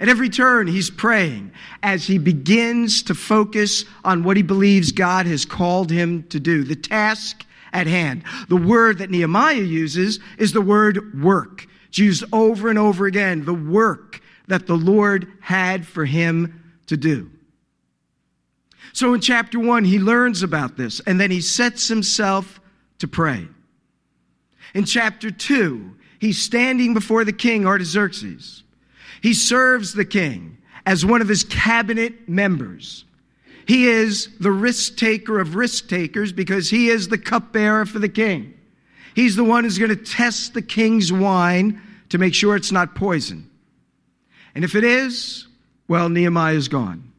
At every turn, he's praying as he begins to focus on what he believes God has called him to do, the task at hand. The word that Nehemiah uses is the word work. It's used over and over again, the work that the Lord had for him to do. So in chapter one, he learns about this and then he sets himself to pray. In chapter two, he's standing before the king Artaxerxes. He serves the king as one of his cabinet members. He is the risk taker of risk takers because he is the cupbearer for the king. He's the one who's going to test the king's wine to make sure it's not poison. And if it is, well, Nehemiah is gone.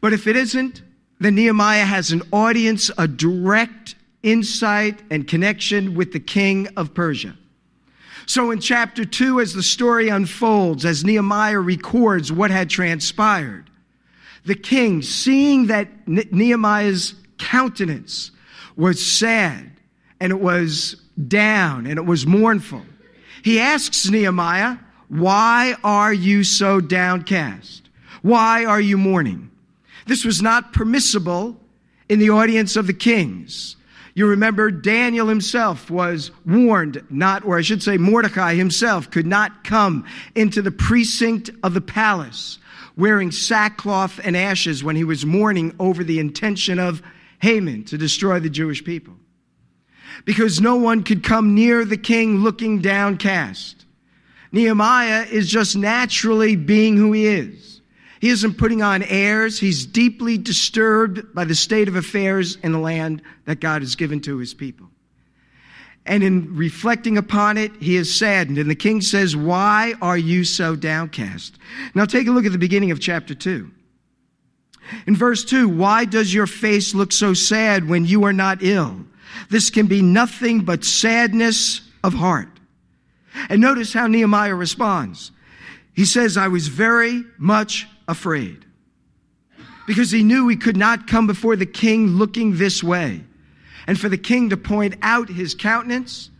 But if it isn't, then Nehemiah has an audience, a direct insight and connection with the king of Persia. So in chapter 2, as the story unfolds, as Nehemiah records what had transpired, the king, seeing that Nehemiah's countenance was sad and it was down and it was mournful, he asks Nehemiah, Why are you so downcast? Why are you mourning? This was not permissible in the audience of the kings. You remember Daniel himself was warned not, or I should say Mordecai himself could not come into the precinct of the palace wearing sackcloth and ashes when he was mourning over the intention of Haman to destroy the Jewish people. Because no one could come near the king looking downcast. Nehemiah is just naturally being who he is. He isn't putting on airs. He's deeply disturbed by the state of affairs in the land that God has given to his people. And in reflecting upon it, he is saddened. And the king says, Why are you so downcast? Now take a look at the beginning of chapter 2. In verse 2, why does your face look so sad when you are not ill? This can be nothing but sadness of heart. And notice how Nehemiah responds. He says, I was very much afraid because he knew he could not come before the king looking this way. And for the king to point out his countenance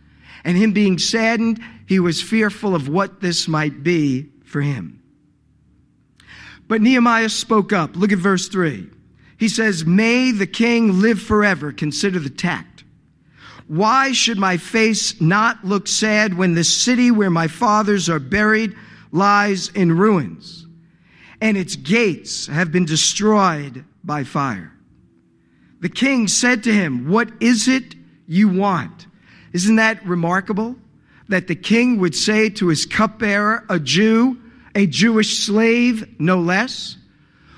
and him being saddened, he was fearful of what this might be for him. But Nehemiah spoke up. Look at verse 3. He says, May the king live forever. Consider the tact. Why should my face not look sad when the city where my fathers are buried lies in ruins? And its gates have been destroyed by fire. The king said to him, What is it you want? Isn't that remarkable? That the king would say to his cupbearer, a Jew, a Jewish slave, no less,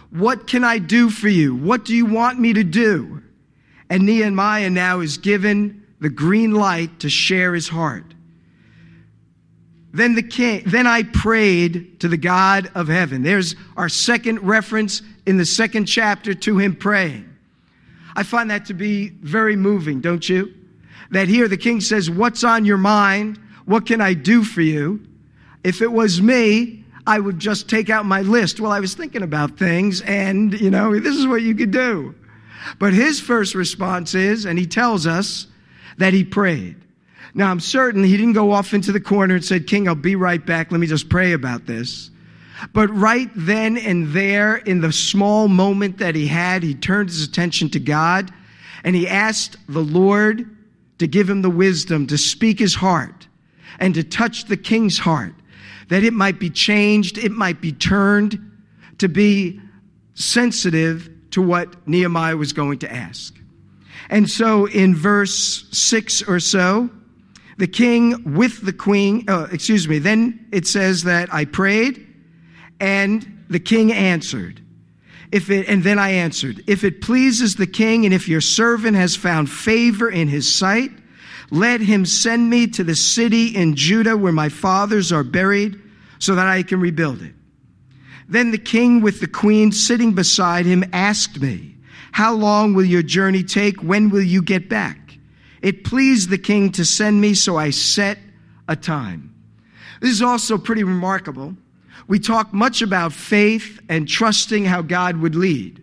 What can I do for you? What do you want me to do? And Nehemiah now is given the green light to share his heart. Then the king, then I prayed to the God of heaven. There's our second reference in the second chapter to him praying. I find that to be very moving, don't you? That here the king says, What's on your mind? What can I do for you? If it was me, I would just take out my list. Well, I was thinking about things, and, you know, this is what you could do. But his first response is, and he tells us that he prayed. Now, I'm certain he didn't go off into the corner and said, King, I'll be right back. Let me just pray about this. But right then and there, in the small moment that he had, he turned his attention to God and he asked the Lord to give him the wisdom to speak his heart and to touch the king's heart, that it might be changed, it might be turned to be sensitive to what Nehemiah was going to ask. And so in verse six or so, the king with the queen, uh, excuse me, then it says that I prayed and the king answered. If it, and then I answered, if it pleases the king and if your servant has found favor in his sight, let him send me to the city in Judah where my fathers are buried so that I can rebuild it. Then the king with the queen sitting beside him asked me, how long will your journey take? When will you get back? It pleased the king to send me, so I set a time. This is also pretty remarkable. We talk much about faith and trusting how God would lead.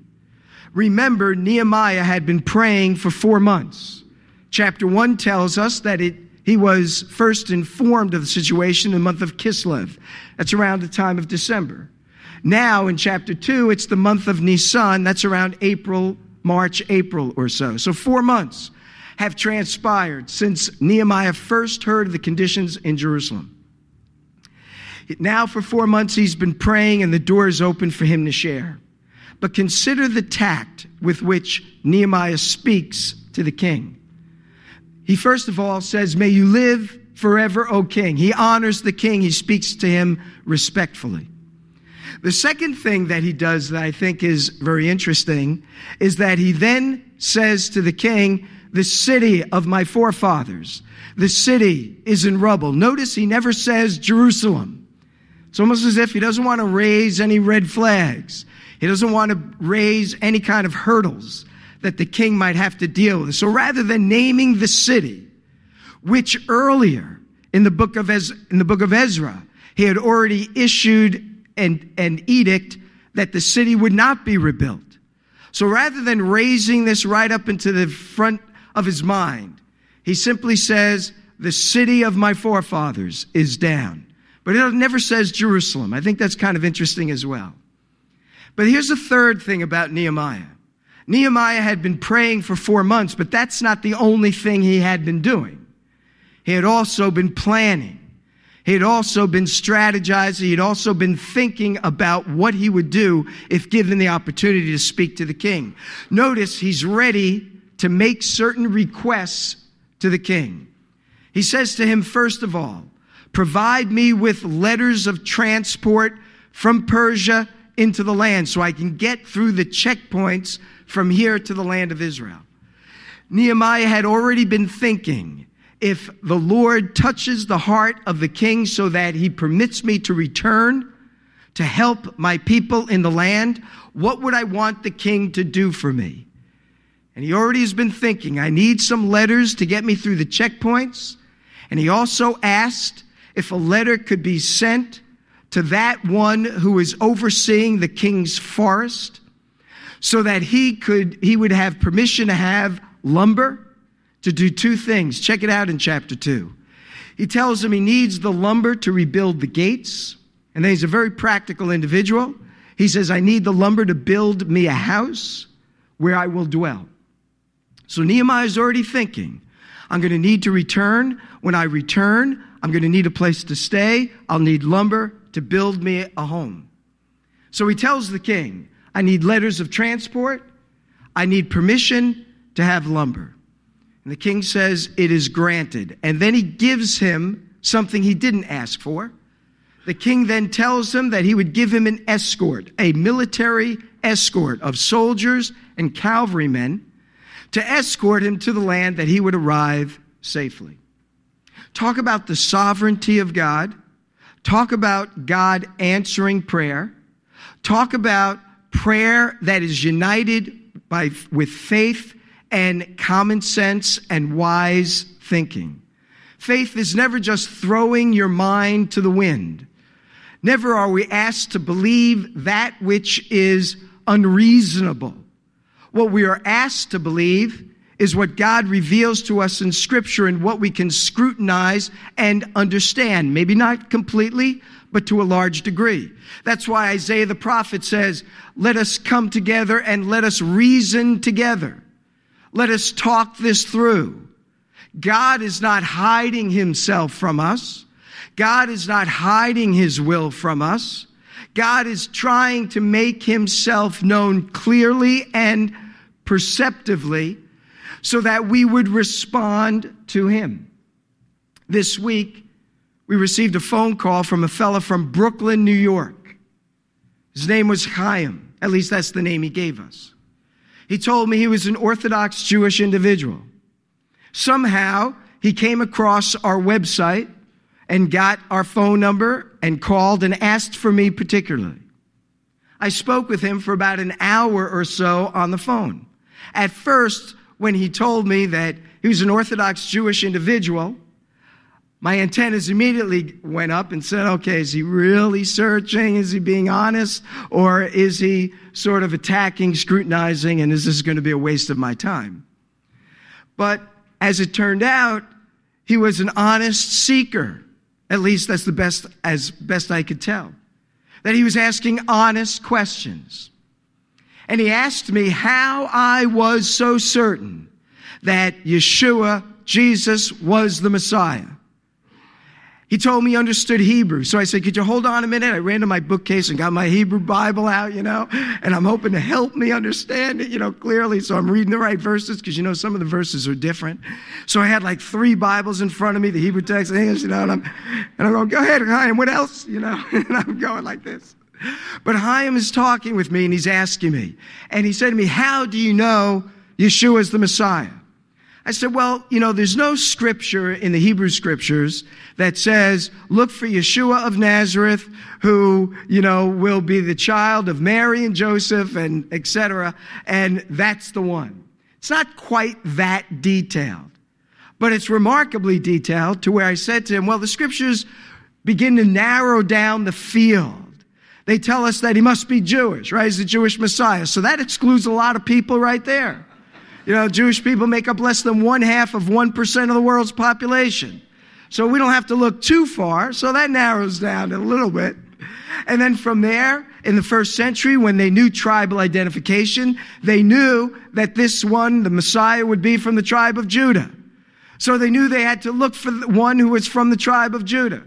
Remember, Nehemiah had been praying for four months. Chapter one tells us that it, he was first informed of the situation in the month of Kislev. That's around the time of December. Now in chapter 2, it's the month of Nisan. That's around April, March, April or so. So four months have transpired since Nehemiah first heard of the conditions in Jerusalem. Now, for four months, he's been praying, and the door is open for him to share. But consider the tact with which Nehemiah speaks to the king. He first of all says, May you live forever, O king. He honors the king, he speaks to him respectfully. The second thing that he does that I think is very interesting is that he then says to the king, The city of my forefathers, the city is in rubble. Notice he never says Jerusalem. It's almost as if he doesn't want to raise any red flags. He doesn't want to raise any kind of hurdles that the king might have to deal with. So rather than naming the city, which earlier in the book of, Ez- in the book of Ezra, he had already issued an, an edict that the city would not be rebuilt. So rather than raising this right up into the front of his mind, he simply says, the city of my forefathers is down. But it never says Jerusalem. I think that's kind of interesting as well. But here's the third thing about Nehemiah. Nehemiah had been praying for four months, but that's not the only thing he had been doing. He had also been planning. He had also been strategizing. He had also been thinking about what he would do if given the opportunity to speak to the king. Notice he's ready to make certain requests to the king. He says to him, first of all, provide me with letters of transport from Persia into the land so I can get through the checkpoints from here to the land of Israel. Nehemiah had already been thinking if the Lord touches the heart of the king so that he permits me to return to help my people in the land, what would I want the king to do for me? And he already has been thinking, I need some letters to get me through the checkpoints. And he also asked if a letter could be sent to that one who is overseeing the king's forest so that he could he would have permission to have lumber to do two things. Check it out in chapter 2. He tells him he needs the lumber to rebuild the gates, and then he's a very practical individual. He says, I need the lumber to build me a house where I will dwell. So Nehemiah is already thinking, I'm going to need to return. When I return, I'm going to need a place to stay. I'll need lumber to build me a home. So he tells the king, I need letters of transport. I need permission to have lumber. And the king says, It is granted. And then he gives him something he didn't ask for. The king then tells him that he would give him an escort, a military escort of soldiers and cavalrymen to escort him to the land that he would arrive safely. Talk about the sovereignty of God. Talk about God answering prayer. Talk about prayer that is united by, with faith and common sense and wise thinking. Faith is never just throwing your mind to the wind. Never are we asked to believe that which is unreasonable. What we are asked to believe is what God reveals to us in Scripture and what we can scrutinize and understand. Maybe not completely, but to a large degree. That's why Isaiah the prophet says, Let us come together and let us reason together. Let us talk this through. God is not hiding himself from us. God is not hiding his will from us. God is trying to make himself known clearly and perceptively so that we would respond to him. This week, we received a phone call from a fellow from Brooklyn, New York. His name was Chaim. At least that's the name he gave us. He told me he was an Orthodox Jewish individual. Somehow, he came across our website and got our phone number and called and asked for me particularly. I spoke with him for about an hour or so on the phone. At first, when he told me that he was an Orthodox Jewish individual, my antennas immediately went up and said, okay, is he really searching? Is he being honest? Or is he sort of attacking, scrutinizing, and is this going to be a waste of my time? But as it turned out, He was an honest seeker. At least that's the best, as best I could tell. That he was asking honest questions. And he asked me how I was so certain that Yeshua, Jesus, was the Messiah. He told me he understood Hebrew. So I said, Could you hold on a minute? I ran to my bookcase and got my Hebrew Bible out, you know, and I'm hoping to help me understand it, you know, clearly. So I'm reading the right verses because, you know, some of the verses are different. So I had like three Bibles in front of me, the Hebrew text, English, you know, and I'm, and I'm going, Go ahead, Chaim, what else? You know, and I'm going like this. But Chaim is talking with me and he's asking me. And he said to me, How do you know Yeshua is the Messiah? I said, well, you know, there's no scripture in the Hebrew scriptures that says, look for Yeshua of Nazareth, who, you know, will be the child of Mary and Joseph and etc. And that's the one. It's not quite that detailed, but it's remarkably detailed to where I said to him, well, the scriptures begin to narrow down the field. They tell us that he must be Jewish, right? He's the Jewish Messiah. So that excludes a lot of people right there. You know, Jewish people make up less than one half of 1% of the world's population. So we don't have to look too far. So that narrows down a little bit. And then from there, in the first century, when they knew tribal identification, they knew that this one, the Messiah, would be from the tribe of Judah. So they knew they had to look for one who was from the tribe of Judah.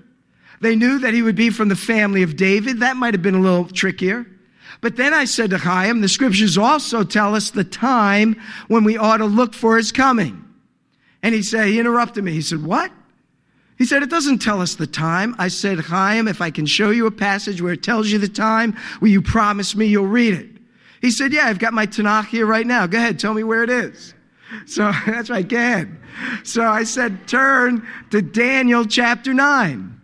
They knew that he would be from the family of David. That might have been a little trickier. But then I said to Chaim, the scriptures also tell us the time when we ought to look for his coming. And he said, he interrupted me. He said, What? He said, It doesn't tell us the time. I said, Chaim, if I can show you a passage where it tells you the time, will you promise me you'll read it? He said, Yeah, I've got my Tanakh here right now. Go ahead, tell me where it is. So that's right, go ahead. So I said, Turn to Daniel chapter 9.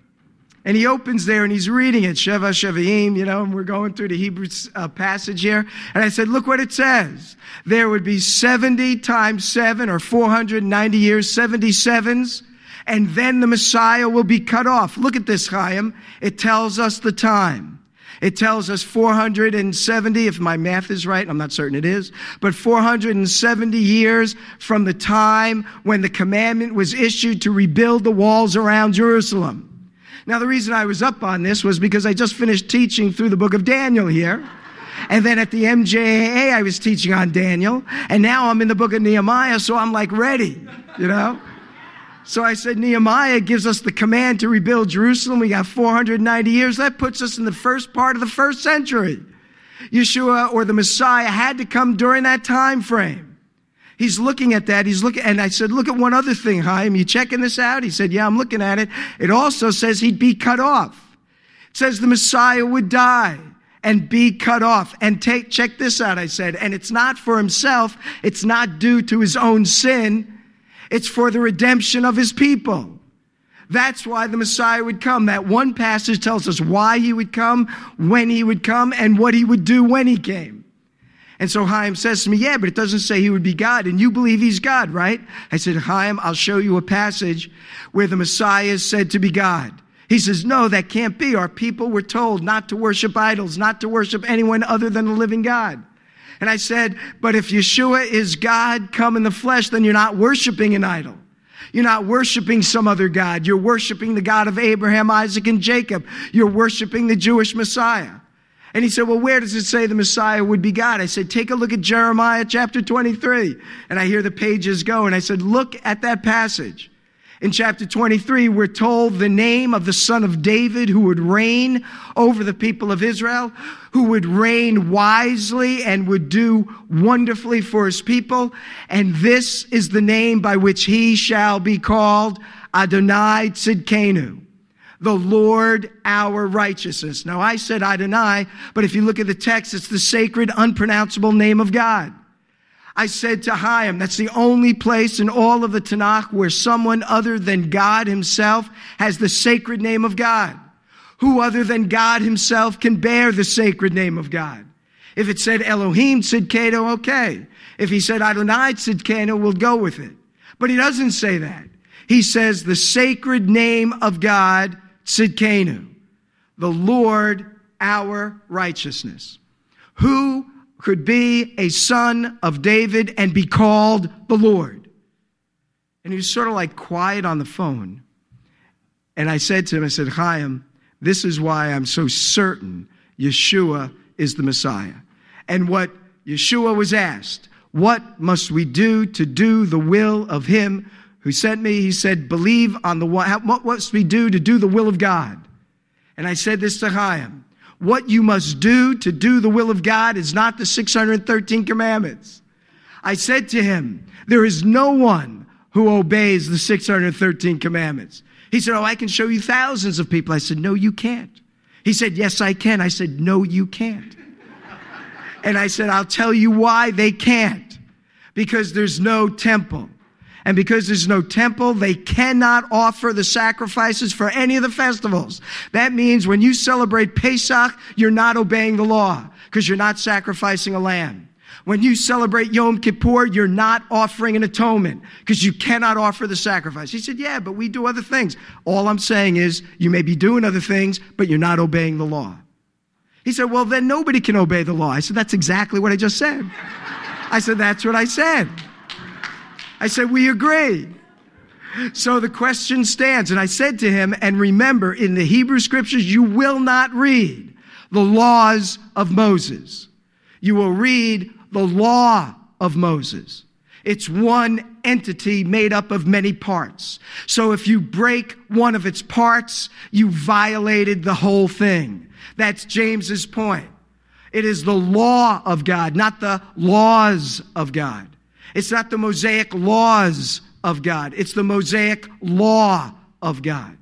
And he opens there and he's reading it, Sheva Shevaim, you know, and we're going through the Hebrew uh, passage here. And I said, look what it says. There would be 70 times 7 or 490 years, 77s, and then the Messiah will be cut off. Look at this, Chaim. It tells us the time. It tells us 470, if my math is right, I'm not certain it is, but 470 years from the time when the commandment was issued to rebuild the walls around Jerusalem. Now, the reason I was up on this was because I just finished teaching through the book of Daniel here. And then at the MJAA, I was teaching on Daniel. And now I'm in the book of Nehemiah, so I'm like ready, you know? So I said, Nehemiah gives us the command to rebuild Jerusalem. We got 490 years. That puts us in the first part of the first century. Yeshua or the Messiah had to come during that time frame. He's looking at that. He's looking, and I said, look at one other thing, Chaim. You checking this out? He said, yeah, I'm looking at it. It also says he'd be cut off. It says the Messiah would die and be cut off. And take, check this out, I said. And it's not for himself. It's not due to his own sin. It's for the redemption of his people. That's why the Messiah would come. That one passage tells us why he would come, when he would come, and what he would do when he came. And so Chaim says to me, Yeah, but it doesn't say he would be God. And you believe he's God, right? I said, Chaim, I'll show you a passage where the Messiah is said to be God. He says, No, that can't be. Our people were told not to worship idols, not to worship anyone other than the living God. And I said, But if Yeshua is God come in the flesh, then you're not worshiping an idol. You're not worshiping some other God. You're worshiping the God of Abraham, Isaac, and Jacob. You're worshiping the Jewish Messiah. And he said, Well, where does it say the Messiah would be God? I said, Take a look at Jeremiah chapter 23. And I hear the pages go. And I said, Look at that passage. In chapter 23, we're told the name of the son of David who would reign over the people of Israel, who would reign wisely and would do wonderfully for his people. And this is the name by which he shall be called Adonai Tzidkenu the Lord our righteousness. Now I said Adonai, but if you look at the text, it's the sacred, unpronounceable name of God. I said to Chaim, that's the only place in all of the Tanakh where someone other than God himself has the sacred name of God. Who other than God himself can bear the sacred name of God? If it said Elohim said Tzidkenu, okay. If he said Adonai Tzidkenu, we'll go with it. But he doesn't say that. He says the sacred name of God Tzidkenu, the Lord our righteousness. Who could be a son of David and be called the Lord? And he was sort of like quiet on the phone. And I said to him, I said, Chaim, this is why I'm so certain Yeshua is the Messiah. And what Yeshua was asked, what must we do to do the will of him who sent me? He said, believe on the one, what must we do to do the will of God? And I said this to Chaim, what you must do to do the will of God is not the 613 commandments. I said to him, there is no one who obeys the 613 commandments. He said, Oh, I can show you thousands of people. I said, No, you can't. He said, Yes, I can. I said, No, you can't. and I said, I'll tell you why they can't. Because there's no temple. And because there's no temple, they cannot offer the sacrifices for any of the festivals. That means when you celebrate Pesach, you're not obeying the law because you're not sacrificing a lamb. When you celebrate Yom Kippur, you're not offering an atonement because you cannot offer the sacrifice. He said, Yeah, but we do other things. All I'm saying is you may be doing other things, but you're not obeying the law. He said, Well, then nobody can obey the law. I said, That's exactly what I just said. I said, That's what I said. I said, We agree. So the question stands. And I said to him, And remember, in the Hebrew scriptures, you will not read the laws of Moses. You will read the law of Moses. It's one entity made up of many parts. So if you break one of its parts, you violated the whole thing. That's James's point. It is the law of God, not the laws of God. It's not the Mosaic laws of God. It's the Mosaic law of God.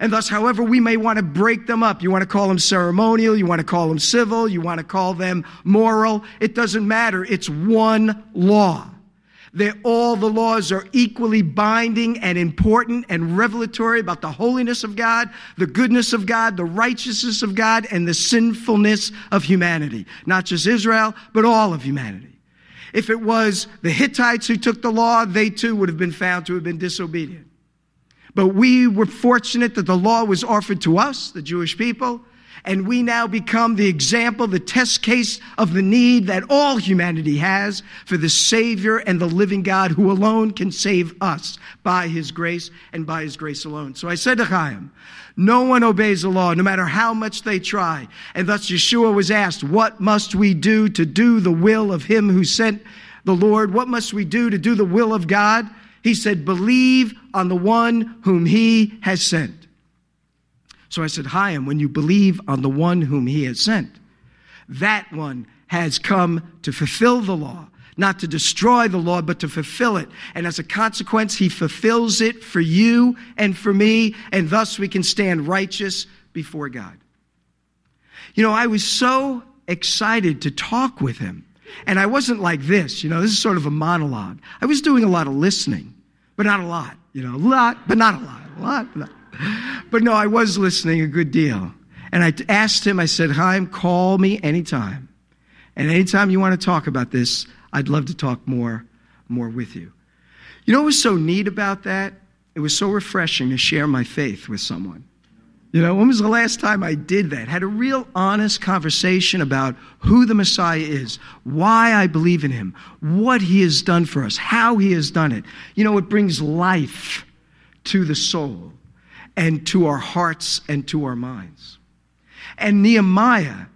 And thus, however we may want to break them up, you want to call them ceremonial, you want to call them civil, you want to call them moral, it doesn't matter. It's one law. They're, all the laws are equally binding and important and revelatory about the holiness of God, the goodness of God, the righteousness of God, and the sinfulness of humanity. Not just Israel, but all of humanity. If it was the Hittites who took the law, they too would have been found to have been disobedient. But we were fortunate that the law was offered to us, the Jewish people, and we now become the example, the test case of the need that all humanity has for the Savior and the living God who alone can save us by His grace and by His grace alone. So I said to Chaim, no one obeys the law, no matter how much they try. And thus Yeshua was asked, What must we do to do the will of Him who sent the Lord? What must we do to do the will of God? He said, Believe on the one whom he has sent. So I said, Chaim, when you believe on the one whom he has sent, that one has come to fulfill the law, not to destroy the law, but to fulfill it. And as a consequence, he fulfills it for you and for me, and thus we can stand righteous before God. You know, I was so excited to talk with him and I wasn't like this, you know, this is sort of a monologue. I was doing a lot of listening, but not a lot, you know, a lot, but not a lot, a lot. But, but no, I was listening a good deal. And I asked him, I said, Chaim, call me anytime. And anytime you want to talk about this, I'd love to talk more, more with you. You know what was so neat about that? It was so refreshing to share my faith with someone. You know, when was the last time I did that? Had a real honest conversation about who the Messiah is, why I believe in him, what he has done for us, how he has done it. You know, it brings life to the soul and to our hearts and to our minds. And Nehemiah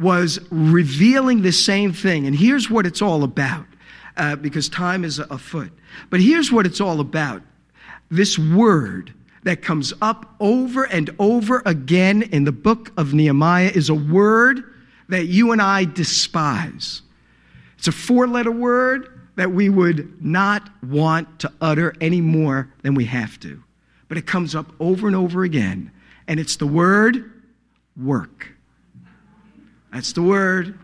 was revealing the same thing. And here's what it's all about, uh, because time is afoot. But here's what it's all about this word that comes up over and over again in the book of Nehemiah is a word that you and I despise. It's a four letter word that we would not want to utter any more than we have to. But it comes up over and over again, and it's the word work. That's the word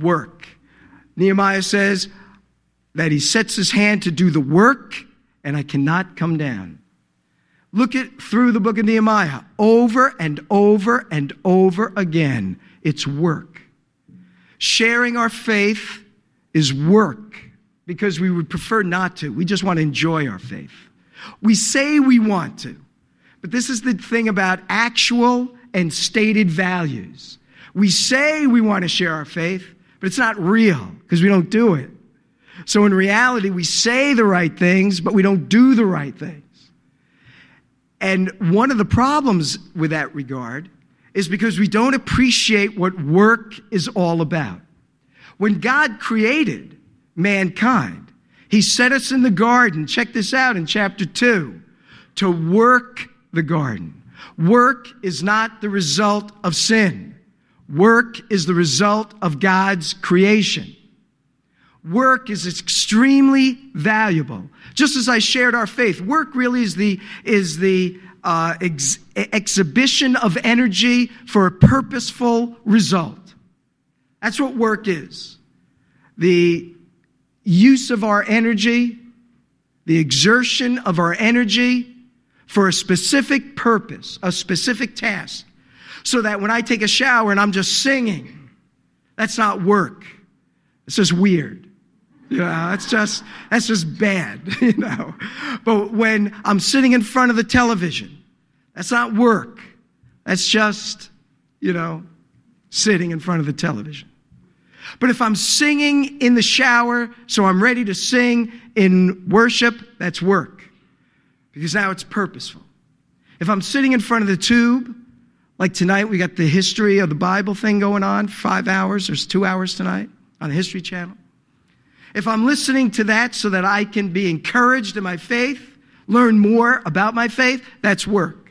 work. Nehemiah says that he sets his hand to do the work, and I cannot come down. Look at through the book of Nehemiah over and over and over again. It's work. Sharing our faith is work because we would prefer not to. We just want to enjoy our faith. We say we want to, but this is the thing about actual and stated values. We say we want to share our faith, but it's not real because we don't do it. So in reality, we say the right things, but we don't do the right things. And one of the problems with that regard is because we don't appreciate what work is all about. When God created mankind, He set us in the garden. Check this out in chapter 2 to work the garden. Work is not the result of sin, work is the result of God's creation. Work is extremely valuable. Just as I shared our faith, work really is the, is the uh, ex- exhibition of energy for a purposeful result. That's what work is. The use of our energy, the exertion of our energy for a specific purpose, a specific task. So that when I take a shower and I'm just singing, that's not work. It's just weird. You know, that's just that's just bad, you know. But when I'm sitting in front of the television, that's not work. That's just, you know, sitting in front of the television. But if I'm singing in the shower, so I'm ready to sing in worship, that's work. Because now it's purposeful. If I'm sitting in front of the tube, like tonight, we got the history of the Bible thing going on, five hours, there's two hours tonight on the History Channel. If I'm listening to that so that I can be encouraged in my faith, learn more about my faith, that's work.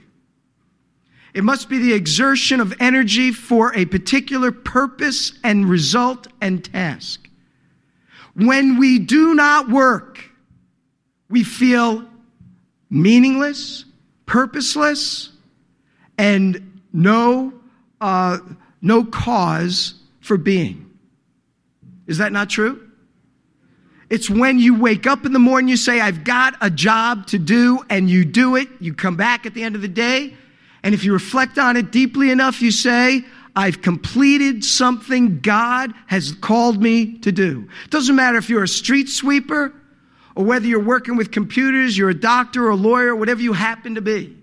It must be the exertion of energy for a particular purpose and result and task. When we do not work, we feel meaningless, purposeless, and no, uh, no cause for being. Is that not true? It's when you wake up in the morning, you say, I've got a job to do, and you do it. You come back at the end of the day, and if you reflect on it deeply enough, you say, I've completed something God has called me to do. It doesn't matter if you're a street sweeper or whether you're working with computers, you're a doctor or a lawyer, whatever you happen to be.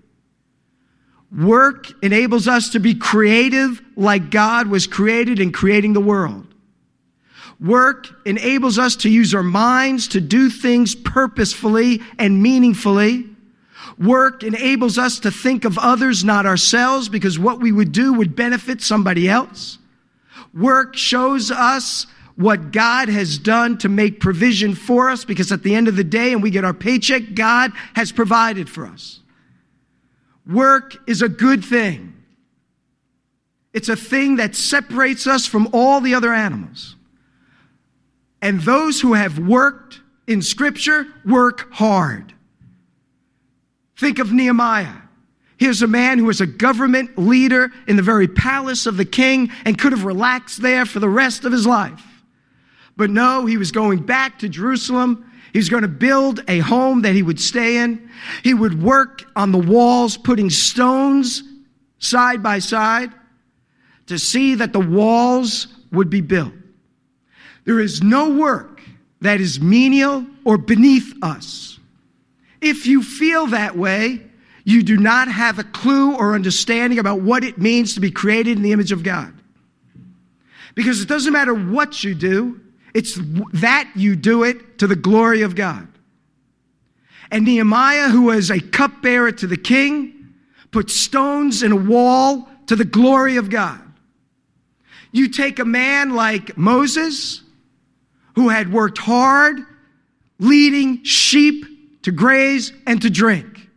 Work enables us to be creative like God was created in creating the world. Work enables us to use our minds to do things purposefully and meaningfully. Work enables us to think of others, not ourselves, because what we would do would benefit somebody else. Work shows us what God has done to make provision for us, because at the end of the day, and we get our paycheck, God has provided for us. Work is a good thing. It's a thing that separates us from all the other animals. And those who have worked in Scripture work hard. Think of Nehemiah. Here's a man who was a government leader in the very palace of the king and could have relaxed there for the rest of his life. But no, he was going back to Jerusalem. He was going to build a home that he would stay in. He would work on the walls, putting stones side by side to see that the walls would be built. There is no work that is menial or beneath us. If you feel that way, you do not have a clue or understanding about what it means to be created in the image of God. Because it doesn't matter what you do, it's that you do it to the glory of God. And Nehemiah, who was a cupbearer to the king, put stones in a wall to the glory of God. You take a man like Moses, who had worked hard leading sheep to graze and to drink.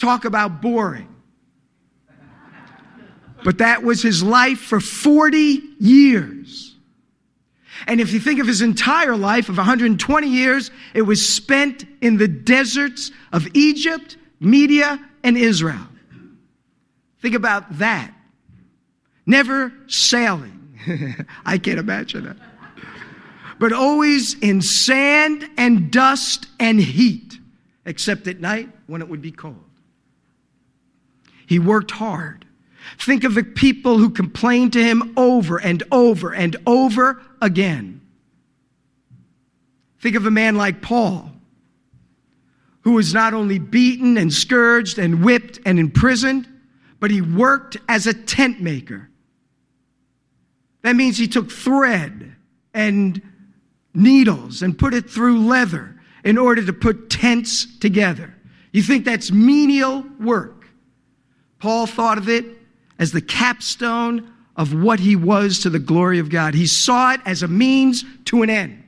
Talk about boring. But that was his life for 40 years. And if you think of his entire life of 120 years, it was spent in the deserts of Egypt, Midian, and Israel. Think about that. Never sailing. I can't imagine that but always in sand and dust and heat, except at night when it would be cold. He worked hard. Think of the people who complained to him over and over and over again. Think of a man like Paul, who was not only beaten and scourged and whipped and imprisoned, but he worked as a tent maker. That means he took thread and needles and put it through leather in order to put tents together. You think that's menial work? Paul thought of it as the capstone of what he was to the glory of God. He saw it as a means to an end.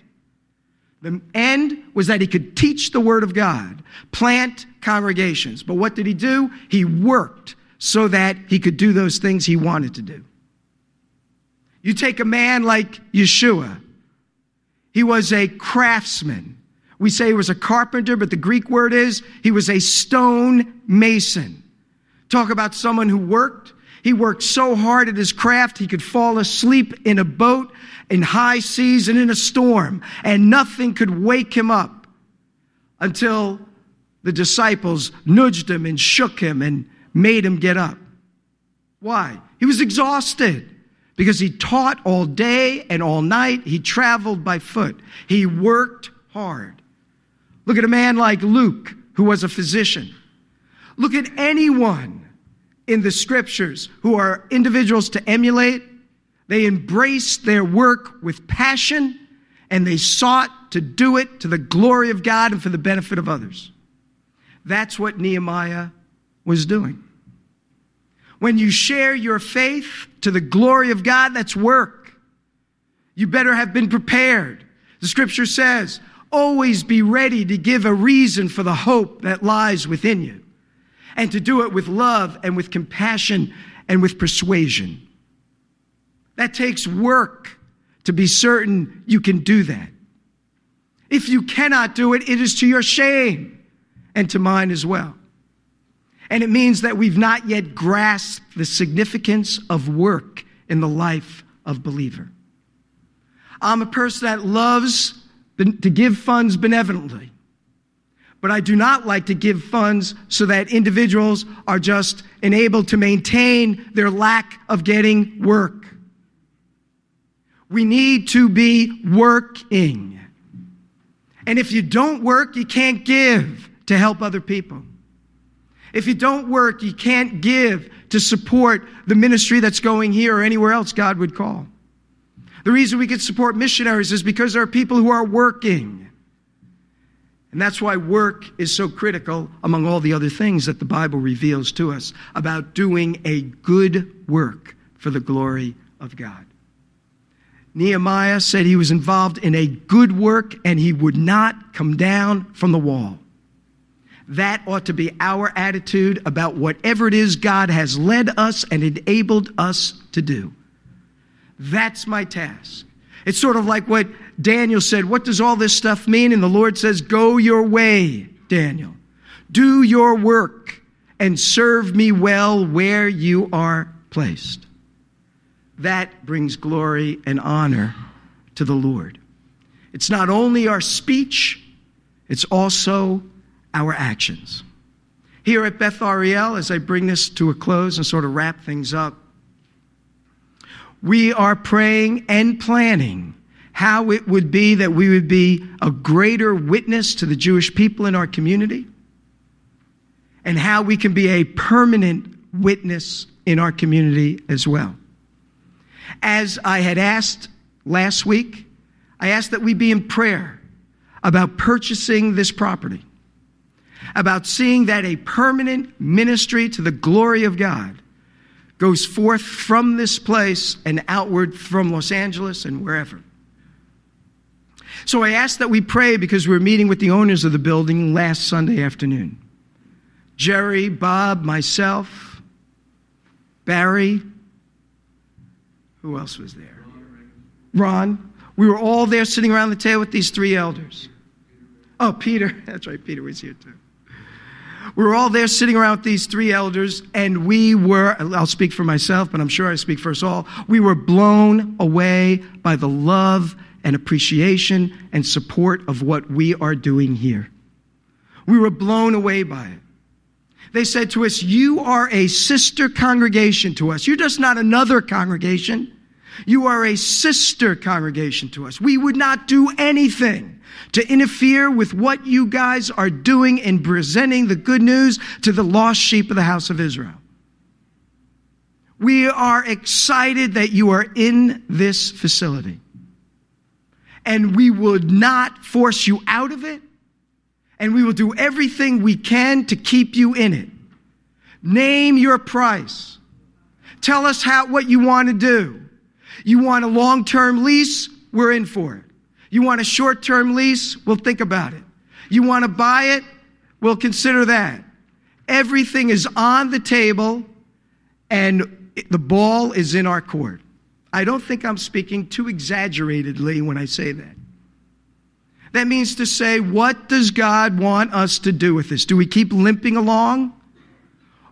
The end was that he could teach the word of God, plant congregations. But what did he do? He worked so that he could do those things he wanted to do. You take a man like Yeshua, he was a craftsman. We say he was a carpenter, but the Greek word is he was a stone mason. Talk about someone who worked. He worked so hard at his craft, he could fall asleep in a boat in high seas and in a storm, and nothing could wake him up until the disciples nudged him and shook him and made him get up. Why? He was exhausted because he taught all day and all night. He traveled by foot. He worked hard. Look at a man like Luke, who was a physician. Look at anyone in the scriptures who are individuals to emulate. They embraced their work with passion and they sought to do it to the glory of God and for the benefit of others. That's what Nehemiah was doing. When you share your faith to the glory of God, that's work. You better have been prepared. The scripture says, always be ready to give a reason for the hope that lies within you, and to do it with love and with compassion and with persuasion. That takes work to be certain you can do that. If you cannot do it, it is to your shame and to mine as well. And it means that we've not yet grasped the significance of work in the life of believer. I'm a person that loves to give funds benevolently. But I do not like to give funds so that individuals are just enabled to maintain their lack of getting work. We need to be working. And if you don't work, you can't give to help other people. If you don't work, you can't give to support the ministry that's going here or anywhere else God would call. The reason we can support missionaries is because there are people who are working. And that's why work is so critical among all the other things that the Bible reveals to us about doing a good work for the glory of God. Nehemiah said he was involved in a good work and he would not come down from the wall. That ought to be our attitude about whatever it is God has led us and enabled us to do. That's my task. It's sort of like what Daniel said What does all this stuff mean? And the Lord says, Go your way, Daniel. Do your work and serve me well where you are placed. That brings glory and honor to the Lord. It's not only our speech, it's also our actions. Here at Beth Ariel, as I bring this to a close and sort of wrap things up, we are praying and planning how it would be that we would be a greater witness to the Jewish people in our community and how we can be a permanent witness in our community as well. As I had asked last week, I asked that we be in prayer about purchasing this property about seeing that a permanent ministry to the glory of God goes forth from this place and outward from Los Angeles and wherever. So I ask that we pray because we were meeting with the owners of the building last Sunday afternoon. Jerry, Bob, myself, Barry, who else was there? Ron. We were all there sitting around the table with these three elders. Oh, Peter. That's right, Peter was here too. We were all there sitting around with these three elders, and we were, I'll speak for myself, but I'm sure I speak for us all, we were blown away by the love and appreciation and support of what we are doing here. We were blown away by it. They said to us, You are a sister congregation to us. You're just not another congregation. You are a sister congregation to us. We would not do anything to interfere with what you guys are doing in presenting the good news to the lost sheep of the house of Israel. We are excited that you are in this facility. and we would not force you out of it, and we will do everything we can to keep you in it. Name your price. Tell us how, what you want to do. You want a long term lease? We're in for it. You want a short term lease? We'll think about it. You want to buy it? We'll consider that. Everything is on the table and the ball is in our court. I don't think I'm speaking too exaggeratedly when I say that. That means to say, what does God want us to do with this? Do we keep limping along?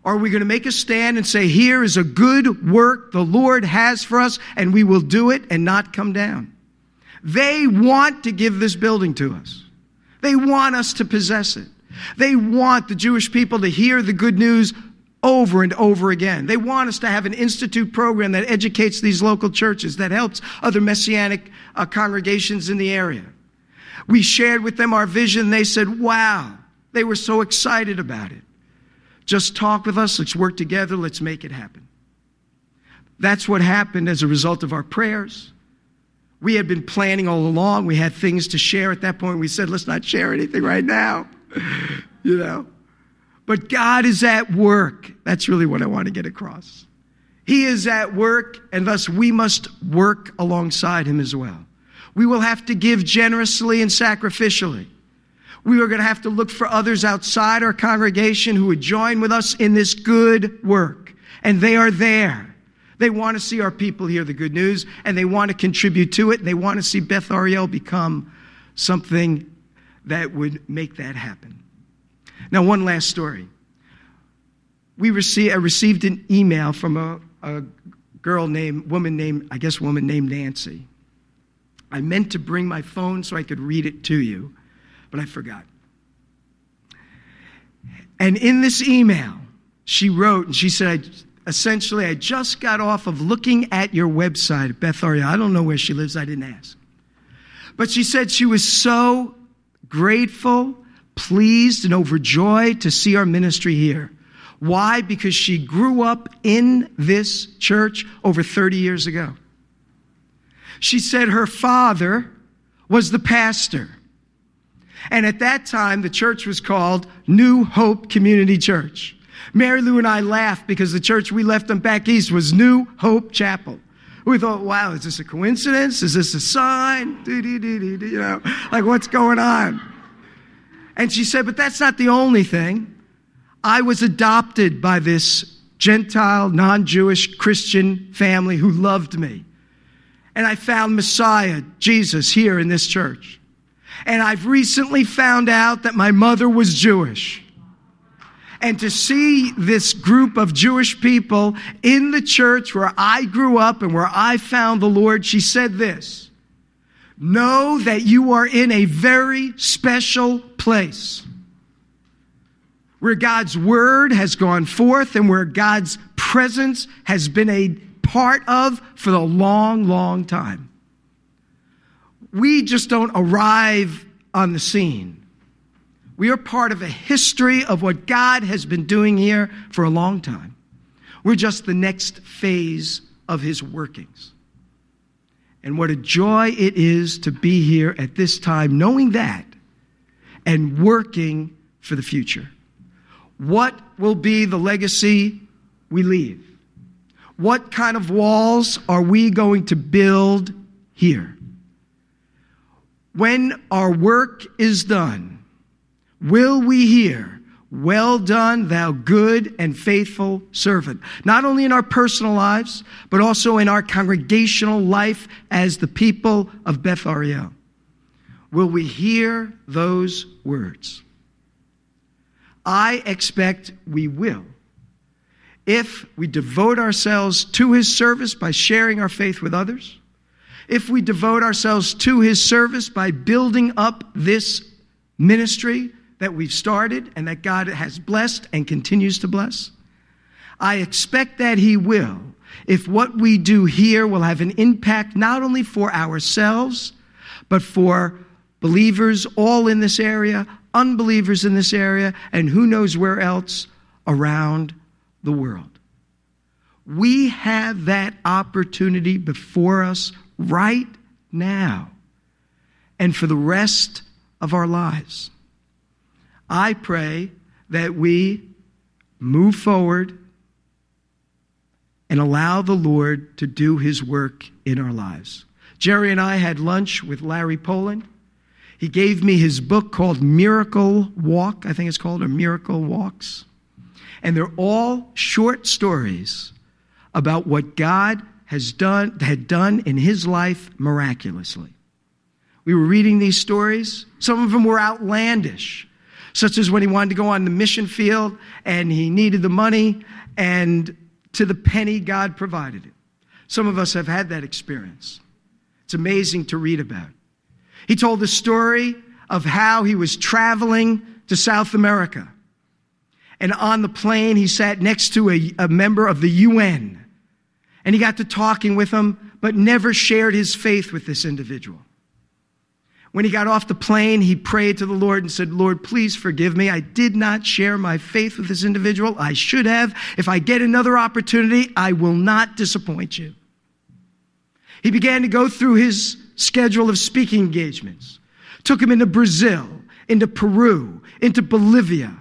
Or are we going to make a stand and say, here is a good work the Lord has for us, and we will do it and not come down? They want to give this building to us. They want us to possess it. They want the Jewish people to hear the good news over and over again. They want us to have an institute program that educates these local churches, that helps other messianic uh, congregations in the area. We shared with them our vision. They said, wow, they were so excited about it. Just talk with us. Let's work together. Let's make it happen. That's what happened as a result of our prayers. We had been planning all along. We had things to share at that point. We said, let's not share anything right now. you know? But God is at work. That's really what I want to get across. He is at work, and thus we must work alongside Him as well. We will have to give generously and sacrificially. We are going to have to look for others outside our congregation who would join with us in this good work. And they are there. They want to see our people hear the good news and they want to contribute to it. They want to see Beth Ariel become something that would make that happen. Now, one last story. We received, I received an email from a, a girl named, woman named, I guess, woman named Nancy. I meant to bring my phone so I could read it to you, but I forgot. And in this email, she wrote, and she said, essentially, I just got off of looking at your website, Beth Ariel. I don't know where she lives, I didn't ask. But she said she was so grateful, pleased, and overjoyed to see our ministry here. Why? Because she grew up in this church over 30 years ago. She said her father was the pastor. And at that time, the church was called New Hope Community Church. Mary Lou and I laughed because the church we left them back east was New Hope Chapel. We thought, wow, is this a coincidence? Is this a sign? You know, like what's going on? And she said, but that's not the only thing. I was adopted by this Gentile, non Jewish Christian family who loved me. And I found Messiah, Jesus, here in this church. And I've recently found out that my mother was Jewish and to see this group of Jewish people in the church where I grew up and where I found the Lord, she said this Know that you are in a very special place where God's word has gone forth and where God's presence has been a part of for a long, long time. We just don't arrive on the scene. We are part of a history of what God has been doing here for a long time. We're just the next phase of his workings. And what a joy it is to be here at this time, knowing that and working for the future. What will be the legacy we leave? What kind of walls are we going to build here? When our work is done, will we hear, Well done, thou good and faithful servant? Not only in our personal lives, but also in our congregational life as the people of Beth Ariel. Will we hear those words? I expect we will. If we devote ourselves to his service by sharing our faith with others, if we devote ourselves to his service by building up this ministry that we've started and that God has blessed and continues to bless? I expect that He will, if what we do here will have an impact not only for ourselves, but for believers all in this area, unbelievers in this area, and who knows where else around the world. We have that opportunity before us right now. and for the rest of our lives. I pray that we move forward and allow the Lord to do his work in our lives. Jerry and I had lunch with Larry Poland. He gave me his book called Miracle Walk, I think it's called, or Miracle Walks. And they're all short stories about what God has done, had done in his life miraculously. We were reading these stories. Some of them were outlandish, such as when he wanted to go on the mission field and he needed the money and to the penny, God provided it. Some of us have had that experience. It's amazing to read about. He told the story of how he was traveling to South America. And on the plane, he sat next to a, a member of the UN. And he got to talking with him, but never shared his faith with this individual. When he got off the plane, he prayed to the Lord and said, Lord, please forgive me. I did not share my faith with this individual. I should have. If I get another opportunity, I will not disappoint you. He began to go through his schedule of speaking engagements, took him into Brazil, into Peru, into Bolivia.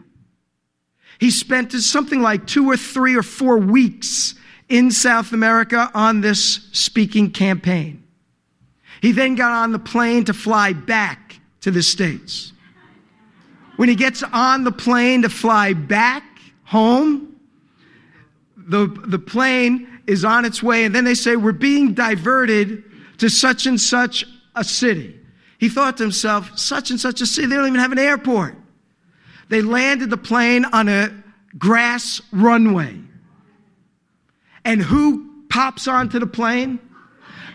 He spent something like two or three or four weeks in South America on this speaking campaign. He then got on the plane to fly back to the States. When he gets on the plane to fly back home, the, the plane is on its way, and then they say, We're being diverted to such and such a city. He thought to himself, Such and such a city, they don't even have an airport. They landed the plane on a grass runway. And who pops onto the plane?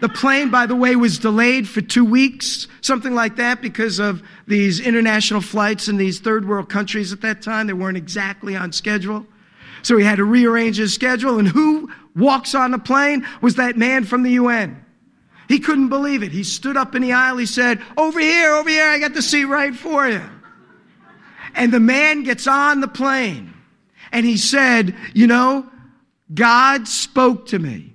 The plane, by the way, was delayed for two weeks, something like that, because of these international flights in these third world countries at that time. They weren't exactly on schedule. So he had to rearrange his schedule. And who walks on the plane was that man from the UN. He couldn't believe it. He stood up in the aisle. He said, Over here, over here, I got the seat right for you. And the man gets on the plane and he said, You know, God spoke to me.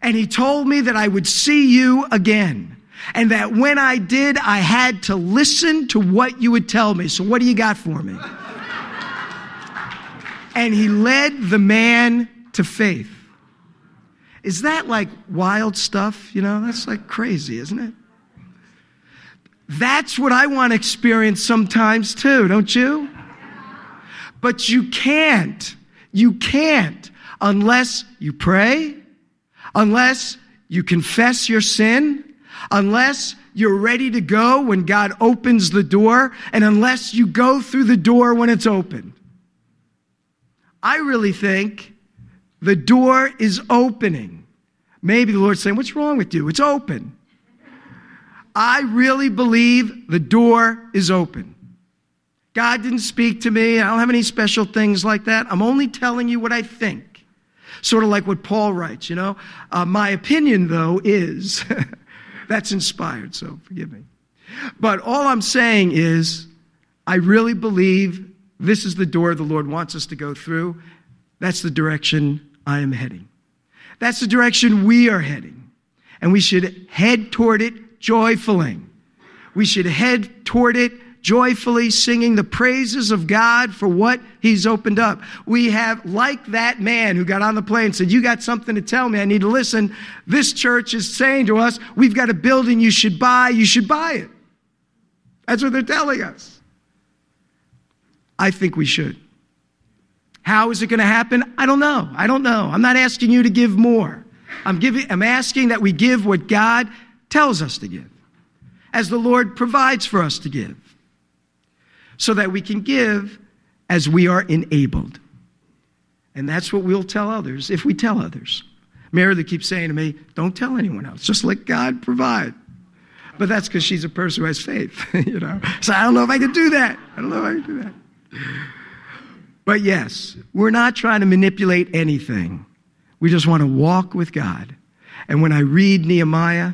And he told me that I would see you again. And that when I did, I had to listen to what you would tell me. So, what do you got for me? and he led the man to faith. Is that like wild stuff? You know, that's like crazy, isn't it? That's what I want to experience sometimes too, don't you? But you can't. You can't unless you pray unless you confess your sin, unless you're ready to go when God opens the door, and unless you go through the door when it's open. I really think the door is opening. Maybe the Lord's saying, What's wrong with you? It's open. I really believe the door is open. God didn't speak to me. I don't have any special things like that. I'm only telling you what I think. Sort of like what Paul writes, you know. Uh, my opinion, though, is that's inspired, so forgive me. But all I'm saying is, I really believe this is the door the Lord wants us to go through. That's the direction I am heading. That's the direction we are heading. And we should head toward it joyfully. We should head toward it joyfully singing the praises of God for what He's opened up. We have, like that man who got on the plane and said, You got something to tell me, I need to listen. This church is saying to us, We've got a building you should buy, you should buy it. That's what they're telling us. I think we should. How is it going to happen? I don't know. I don't know. I'm not asking you to give more. I'm, giving, I'm asking that we give what God tells us to give, as the Lord provides for us to give so that we can give as we are enabled. And that's what we'll tell others if we tell others. Mary, Meredith keeps saying to me, Don't tell anyone else, just let God provide. But that's because she's a person who has faith, you know. So I don't know if I can do that. I don't know if I can do that. But yes, we're not trying to manipulate anything. We just want to walk with God. And when I read Nehemiah,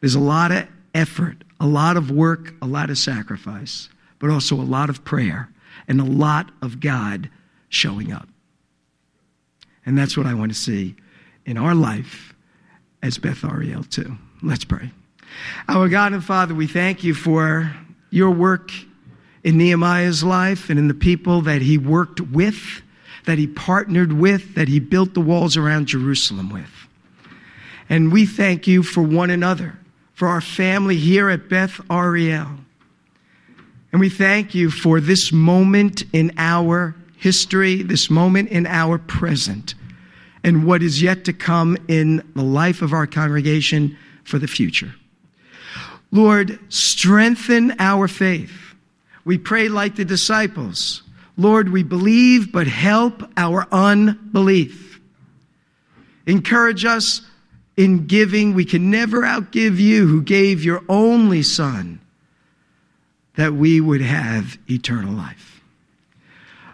there's a lot of effort, a lot of work, a lot of sacrifice but also a lot of prayer and a lot of God showing up. And that's what I want to see in our life as Beth Ariel, too. Let's pray. Our God and Father, we thank you for your work in Nehemiah's life and in the people that he worked with, that he partnered with, that he built the walls around Jerusalem with. And we thank you for one another, for our family here at Beth Ariel. And we thank you for this moment in our history, this moment in our present, and what is yet to come in the life of our congregation for the future. Lord, strengthen our faith. We pray like the disciples. Lord, we believe, but help our unbelief. Encourage us in giving. We can never outgive you who gave your only Son that we would have eternal life.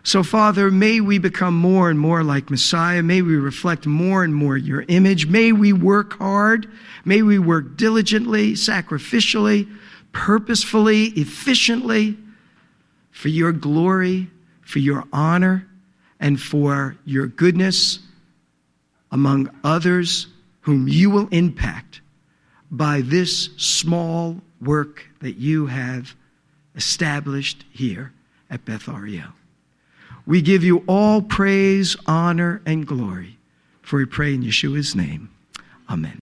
So, Father, may we become more and more like Messiah. May we reflect more and more your image. May we work hard. May we work diligently, sacrificially, purposefully, efficiently for your glory, for your honor, and for your goodness among others whom you will impact by this small work that you have established here at Beth Ariel. We give you all praise, honor, and glory, for we pray in Yeshua's name. Amen.